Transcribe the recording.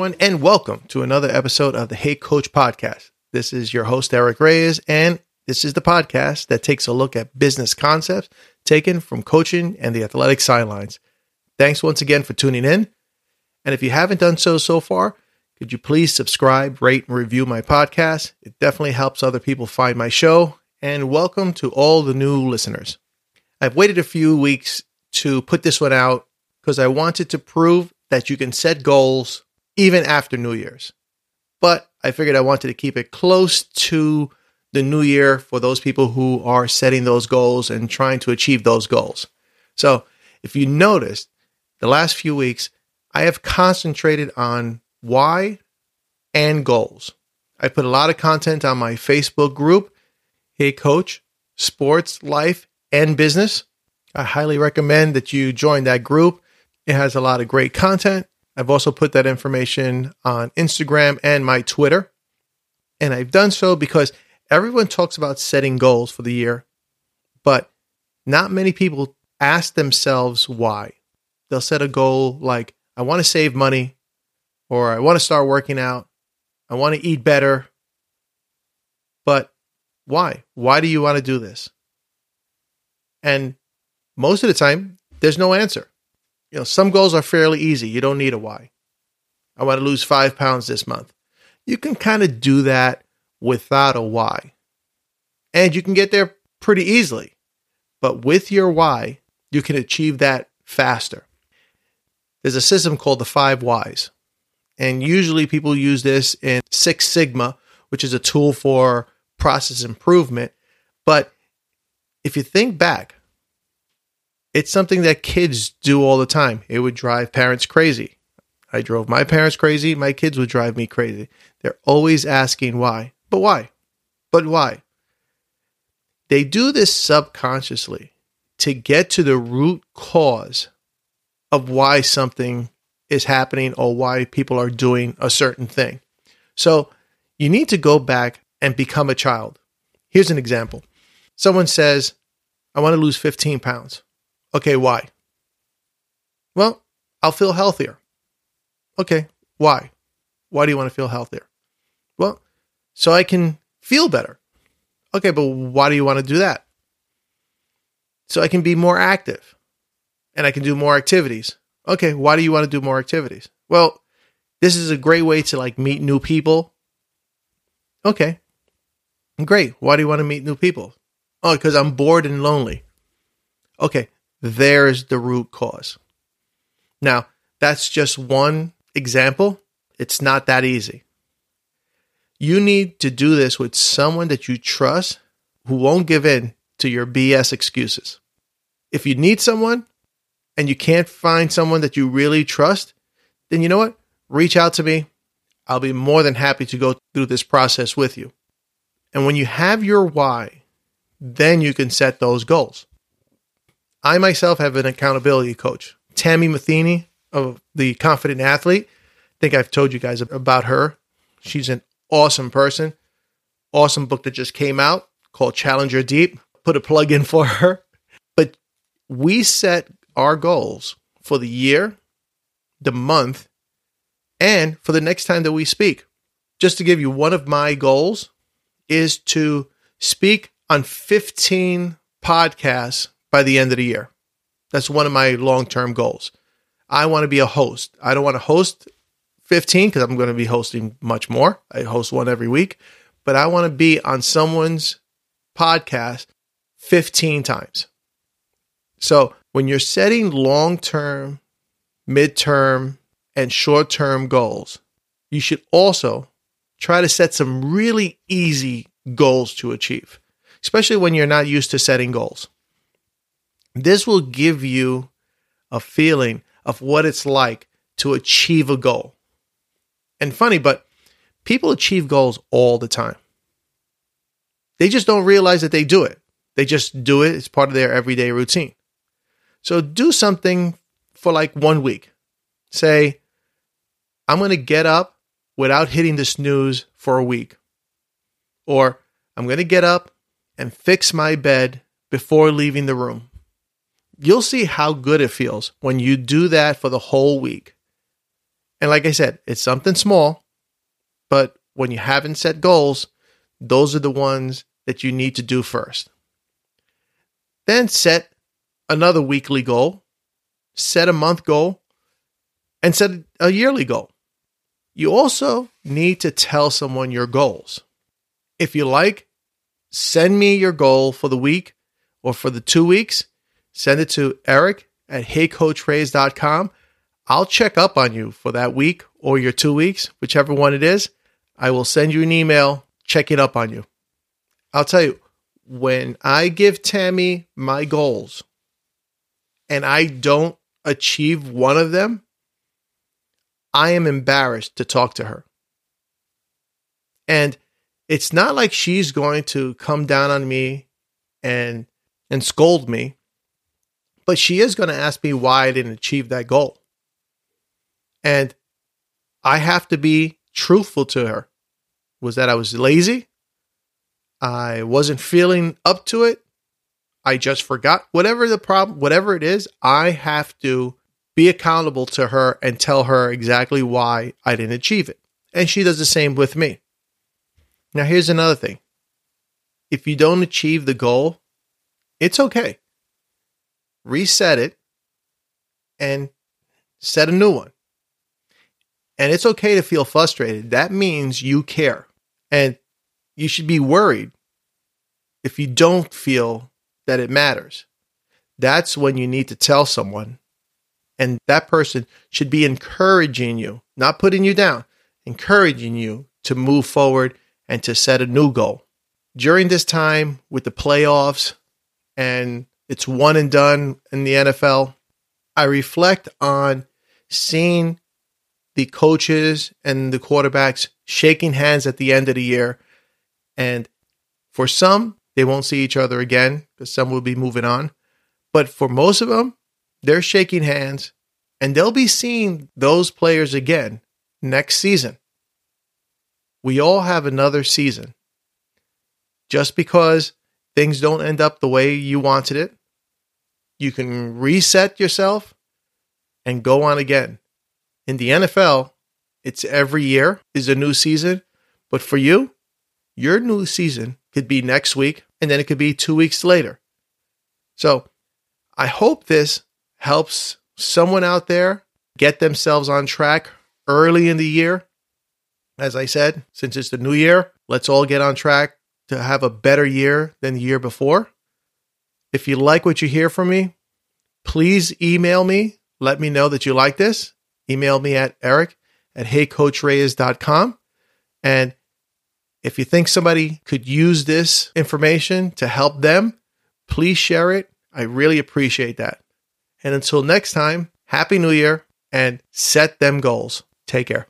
Everyone, and welcome to another episode of the Hey Coach podcast. This is your host, Eric Reyes, and this is the podcast that takes a look at business concepts taken from coaching and the athletic sidelines. Thanks once again for tuning in. And if you haven't done so so far, could you please subscribe, rate, and review my podcast? It definitely helps other people find my show. And welcome to all the new listeners. I've waited a few weeks to put this one out because I wanted to prove that you can set goals even after New Year's. But I figured I wanted to keep it close to the new year for those people who are setting those goals and trying to achieve those goals. So, if you noticed, the last few weeks, I have concentrated on why and goals. I put a lot of content on my Facebook group, Hey Coach, Sports, Life, and Business. I highly recommend that you join that group. It has a lot of great content. I've also put that information on Instagram and my Twitter. And I've done so because everyone talks about setting goals for the year, but not many people ask themselves why. They'll set a goal like, I want to save money, or I want to start working out, I want to eat better. But why? Why do you want to do this? And most of the time, there's no answer. You know, some goals are fairly easy. You don't need a why. I want to lose five pounds this month. You can kind of do that without a why. And you can get there pretty easily. But with your why, you can achieve that faster. There's a system called the five whys. And usually people use this in Six Sigma, which is a tool for process improvement. But if you think back, it's something that kids do all the time. It would drive parents crazy. I drove my parents crazy. My kids would drive me crazy. They're always asking why. But why? But why? They do this subconsciously to get to the root cause of why something is happening or why people are doing a certain thing. So you need to go back and become a child. Here's an example someone says, I want to lose 15 pounds. Okay, why? Well, I'll feel healthier. Okay, why? Why do you want to feel healthier? Well, so I can feel better. Okay, but why do you want to do that? So I can be more active and I can do more activities. Okay, why do you want to do more activities? Well, this is a great way to like meet new people. Okay. Great. Why do you want to meet new people? Oh, because I'm bored and lonely. Okay, there's the root cause. Now, that's just one example. It's not that easy. You need to do this with someone that you trust who won't give in to your BS excuses. If you need someone and you can't find someone that you really trust, then you know what? Reach out to me. I'll be more than happy to go through this process with you. And when you have your why, then you can set those goals. I myself have an accountability coach, Tammy Matheny of the Confident Athlete. I think I've told you guys about her. She's an awesome person. Awesome book that just came out called Challenger Deep. Put a plug in for her. But we set our goals for the year, the month, and for the next time that we speak. Just to give you one of my goals is to speak on 15 podcasts by the end of the year. That's one of my long term goals. I want to be a host. I don't want to host 15 because I'm going to be hosting much more. I host one every week, but I want to be on someone's podcast 15 times. So when you're setting long term, midterm, and short term goals, you should also try to set some really easy goals to achieve, especially when you're not used to setting goals. This will give you a feeling of what it's like to achieve a goal. And funny, but people achieve goals all the time. They just don't realize that they do it. They just do it. It's part of their everyday routine. So do something for like one week. Say, I'm going to get up without hitting the snooze for a week. Or I'm going to get up and fix my bed before leaving the room. You'll see how good it feels when you do that for the whole week. And like I said, it's something small, but when you haven't set goals, those are the ones that you need to do first. Then set another weekly goal, set a month goal, and set a yearly goal. You also need to tell someone your goals. If you like, send me your goal for the week or for the two weeks. Send it to Eric at heycoachreyes.com. I'll check up on you for that week or your two weeks, whichever one it is. I will send you an email checking up on you. I'll tell you, when I give Tammy my goals and I don't achieve one of them, I am embarrassed to talk to her. And it's not like she's going to come down on me and and scold me, but she is going to ask me why I didn't achieve that goal. And I have to be truthful to her. Was that I was lazy? I wasn't feeling up to it. I just forgot. Whatever the problem, whatever it is, I have to be accountable to her and tell her exactly why I didn't achieve it. And she does the same with me. Now, here's another thing if you don't achieve the goal, it's okay. Reset it and set a new one. And it's okay to feel frustrated. That means you care. And you should be worried if you don't feel that it matters. That's when you need to tell someone. And that person should be encouraging you, not putting you down, encouraging you to move forward and to set a new goal. During this time with the playoffs and it's one and done in the NFL, I reflect on seeing the coaches and the quarterbacks shaking hands at the end of the year. And for some, they won't see each other again because some will be moving on. But for most of them, they're shaking hands and they'll be seeing those players again next season. We all have another season. Just because things don't end up the way you wanted it, you can reset yourself and go on again. In the NFL, it's every year is a new season, but for you, your new season could be next week and then it could be 2 weeks later. So, I hope this helps someone out there get themselves on track early in the year as I said, since it's the new year, let's all get on track to have a better year than the year before. If you like what you hear from me, please email me. Let me know that you like this. Email me at eric at heycoachreyes.com. And if you think somebody could use this information to help them, please share it. I really appreciate that. And until next time, Happy New Year and set them goals. Take care.